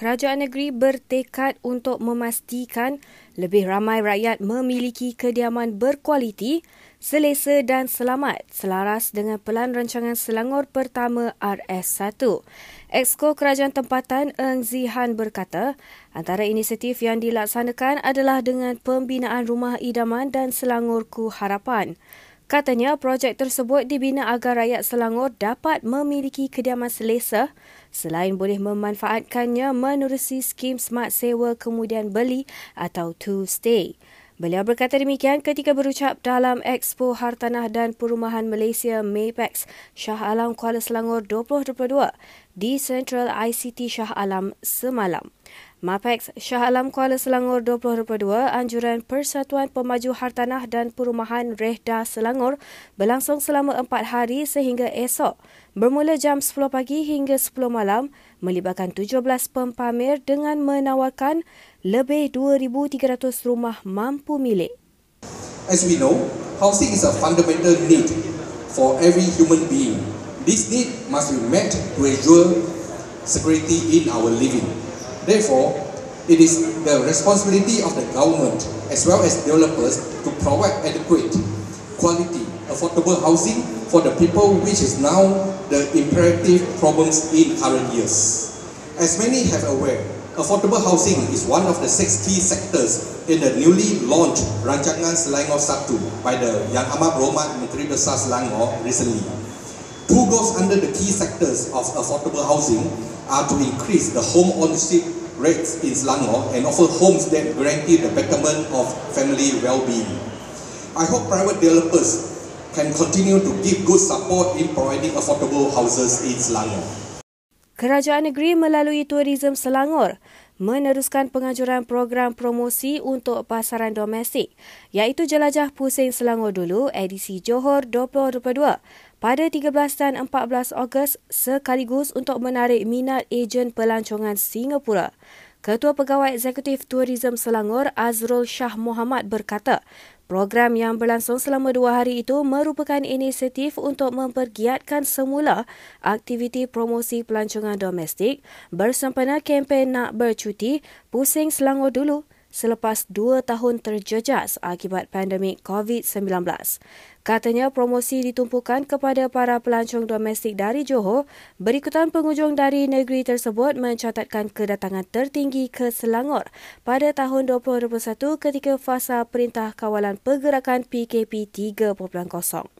kerajaan negeri bertekad untuk memastikan lebih ramai rakyat memiliki kediaman berkualiti, selesa dan selamat selaras dengan Pelan Rancangan Selangor Pertama RS1. Exko Kerajaan Tempatan Eng Zihan berkata, antara inisiatif yang dilaksanakan adalah dengan pembinaan rumah idaman dan Selangorku Harapan. Katanya projek tersebut dibina agar rakyat Selangor dapat memiliki kediaman selesa selain boleh memanfaatkannya menerusi skim smart sewa kemudian beli atau to stay. Beliau berkata demikian ketika berucap dalam Expo Hartanah dan Perumahan Malaysia Maypex Shah Alam Kuala Selangor 2022 di Central ICT Shah Alam semalam. MAPEX Shah Alam Kuala Selangor 2022 anjuran Persatuan Pemaju Hartanah dan Perumahan Rehda Selangor berlangsung selama empat hari sehingga esok bermula jam 10 pagi hingga 10 malam melibatkan 17 pempamer dengan menawarkan lebih 2,300 rumah mampu milik. As we know, housing is a fundamental need for every human being. This need must be met to ensure security in our living. Therefore, it is the responsibility of the government as well as developers to provide adequate, quality, affordable housing for the people which is now the imperative problems in current years. As many have aware, affordable housing is one of the six key sectors in the newly launched Rancangan Selangor 1 by the Yang Amat Berhormat Menteri Besar Selangor recently. Two goals under the key sectors of affordable housing are to increase the home ownership rates in Selangor and offer homes that guarantee the betterment of family well-being. I hope private developers can continue to give good support in providing affordable houses in Selangor. Kerajaan negeri melalui Tourism Selangor meneruskan penganjuran program promosi untuk pasaran domestik iaitu Jelajah Pusing Selangor dulu edisi Johor 2022 pada 13 dan 14 Ogos sekaligus untuk menarik minat ejen pelancongan Singapura. Ketua Pegawai Eksekutif Tourism Selangor Azrul Shah Muhammad berkata, program yang berlangsung selama dua hari itu merupakan inisiatif untuk mempergiatkan semula aktiviti promosi pelancongan domestik bersempena kempen nak bercuti Pusing Selangor dulu selepas dua tahun terjejas akibat pandemik COVID-19. Katanya promosi ditumpukan kepada para pelancong domestik dari Johor berikutan pengunjung dari negeri tersebut mencatatkan kedatangan tertinggi ke Selangor pada tahun 2021 ketika fasa Perintah Kawalan Pergerakan PKP 3.0.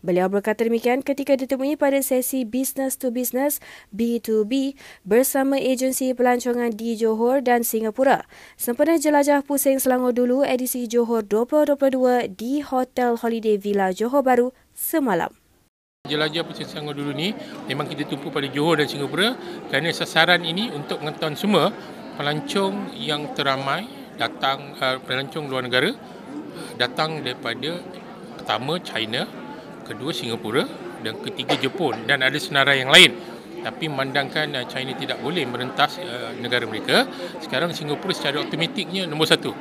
Beliau berkata demikian ketika ditemui pada sesi Business to Business B2B bersama agensi pelancongan di Johor dan Singapura. Sempena jelajah pusing Selangor dulu edisi Johor 2022 di Hotel Holiday Villa Johor Baru semalam. Jelajah pusing Selangor dulu ni memang kita tumpu pada Johor dan Singapura kerana sasaran ini untuk mengetahui semua pelancong yang teramai datang uh, pelancong luar negara datang daripada pertama China kedua Singapura dan ketiga Jepun dan ada senarai yang lain. Tapi memandangkan uh, China tidak boleh merentas uh, negara mereka sekarang Singapura secara automatiknya nombor satu.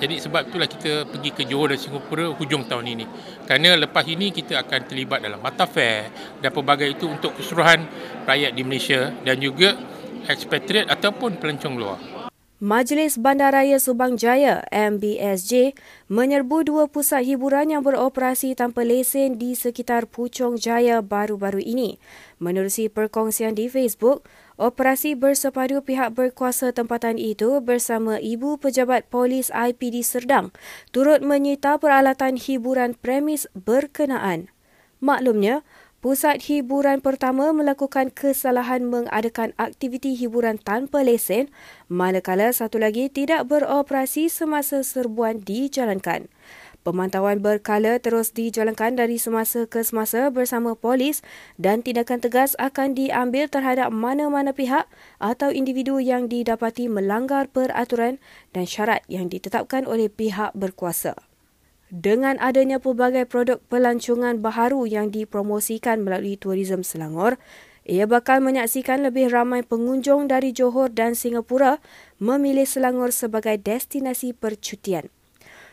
Jadi sebab itulah kita pergi ke Johor dan Singapura hujung tahun ini. Kerana lepas ini kita akan terlibat dalam Mata Fair dan pelbagai itu untuk keseluruhan rakyat di Malaysia dan juga expatriate ataupun pelancong luar Majlis Bandaraya Subang Jaya MBSJ menyerbu dua pusat hiburan yang beroperasi tanpa lesen di sekitar Puchong Jaya baru-baru ini. Menerusi perkongsian di Facebook, operasi bersepadu pihak berkuasa tempatan itu bersama Ibu Pejabat Polis IPD Serdang turut menyita peralatan hiburan premis berkenaan. Maklumnya, Pusat hiburan pertama melakukan kesalahan mengadakan aktiviti hiburan tanpa lesen, manakala satu lagi tidak beroperasi semasa serbuan dijalankan. Pemantauan berkala terus dijalankan dari semasa ke semasa bersama polis dan tindakan tegas akan diambil terhadap mana-mana pihak atau individu yang didapati melanggar peraturan dan syarat yang ditetapkan oleh pihak berkuasa. Dengan adanya pelbagai produk pelancongan baharu yang dipromosikan melalui Tourism Selangor, ia bakal menyaksikan lebih ramai pengunjung dari Johor dan Singapura memilih Selangor sebagai destinasi percutian.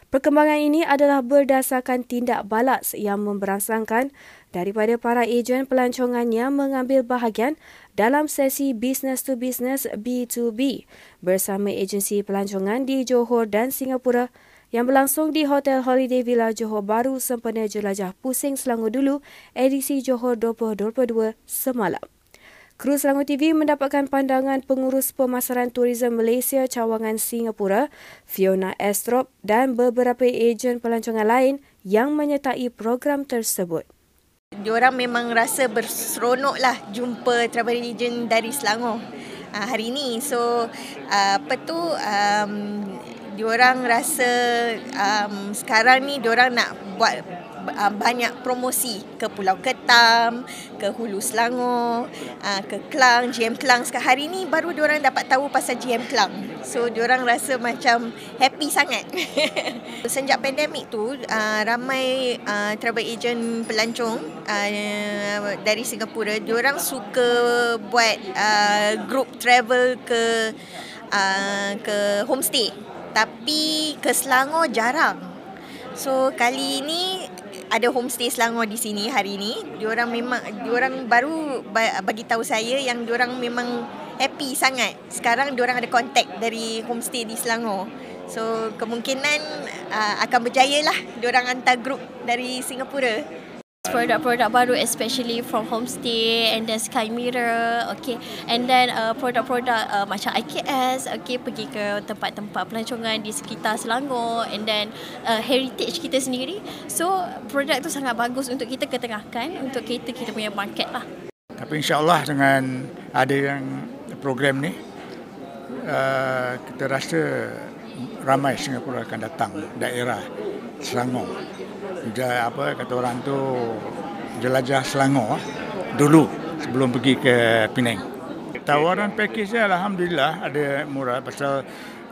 Perkembangan ini adalah berdasarkan tindak balas yang memberangsangkan daripada para ejen pelancongan yang mengambil bahagian dalam sesi business to business B2B bersama agensi pelancongan di Johor dan Singapura yang berlangsung di Hotel Holiday Villa Johor Baru sempena jelajah pusing Selangor dulu edisi Johor 2022 semalam. Kru Selangor TV mendapatkan pandangan pengurus pemasaran turisme Malaysia cawangan Singapura, Fiona Estrop dan beberapa ejen pelancongan lain yang menyertai program tersebut. Diorang memang rasa berseronok lah jumpa travel agent dari Selangor uh, hari ini. So uh, apa tu um, diorang rasa um, sekarang ni diorang nak buat uh, banyak promosi ke Pulau Ketam, ke Hulu Selangor, uh, ke Klang, GM Klang. Sekarang hari ni baru diorang dapat tahu pasal GM Klang. So diorang rasa macam happy sangat. Sejak pandemik tu uh, ramai uh, travel agent pelancong uh, dari Singapura diorang suka buat uh, group travel ke uh, ke homestay. Tapi ke Selangor jarang. So kali ini ada homestay Selangor di sini hari ini. Diorang memang diorang baru bagi tahu saya yang diorang memang happy sangat. Sekarang diorang ada kontak dari homestay di Selangor. So kemungkinan uh, akan berjaya lah diorang hantar grup dari Singapura produk-produk baru especially from homestay and then sky mirror okay. And then uh, produk-produk uh, macam IKS okay pergi ke tempat-tempat pelancongan di sekitar Selangor and then uh, heritage kita sendiri. So produk tu sangat bagus untuk kita ketengahkan untuk kita kita punya market lah. Tapi insyaallah dengan ada yang program ni uh, kita rasa ramai Singapura akan datang daerah Selangor dia apa kata orang tu jelajah Selangor dulu sebelum pergi ke Penang. Tawaran package dia alhamdulillah ada murah pasal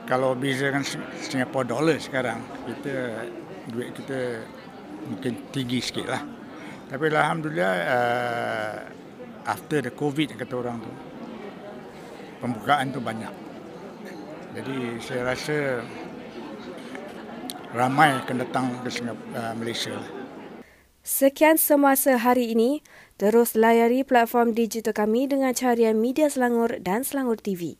kalau beza dengan Singapore dollar sekarang kita duit kita mungkin tinggi sikit lah. Tapi alhamdulillah uh, after the covid kata orang tu pembukaan tu banyak. Jadi saya rasa ramai akan datang ke uh, Malaysia. Sekian semasa hari ini, terus layari platform digital kami dengan carian Media Selangor dan Selangor TV.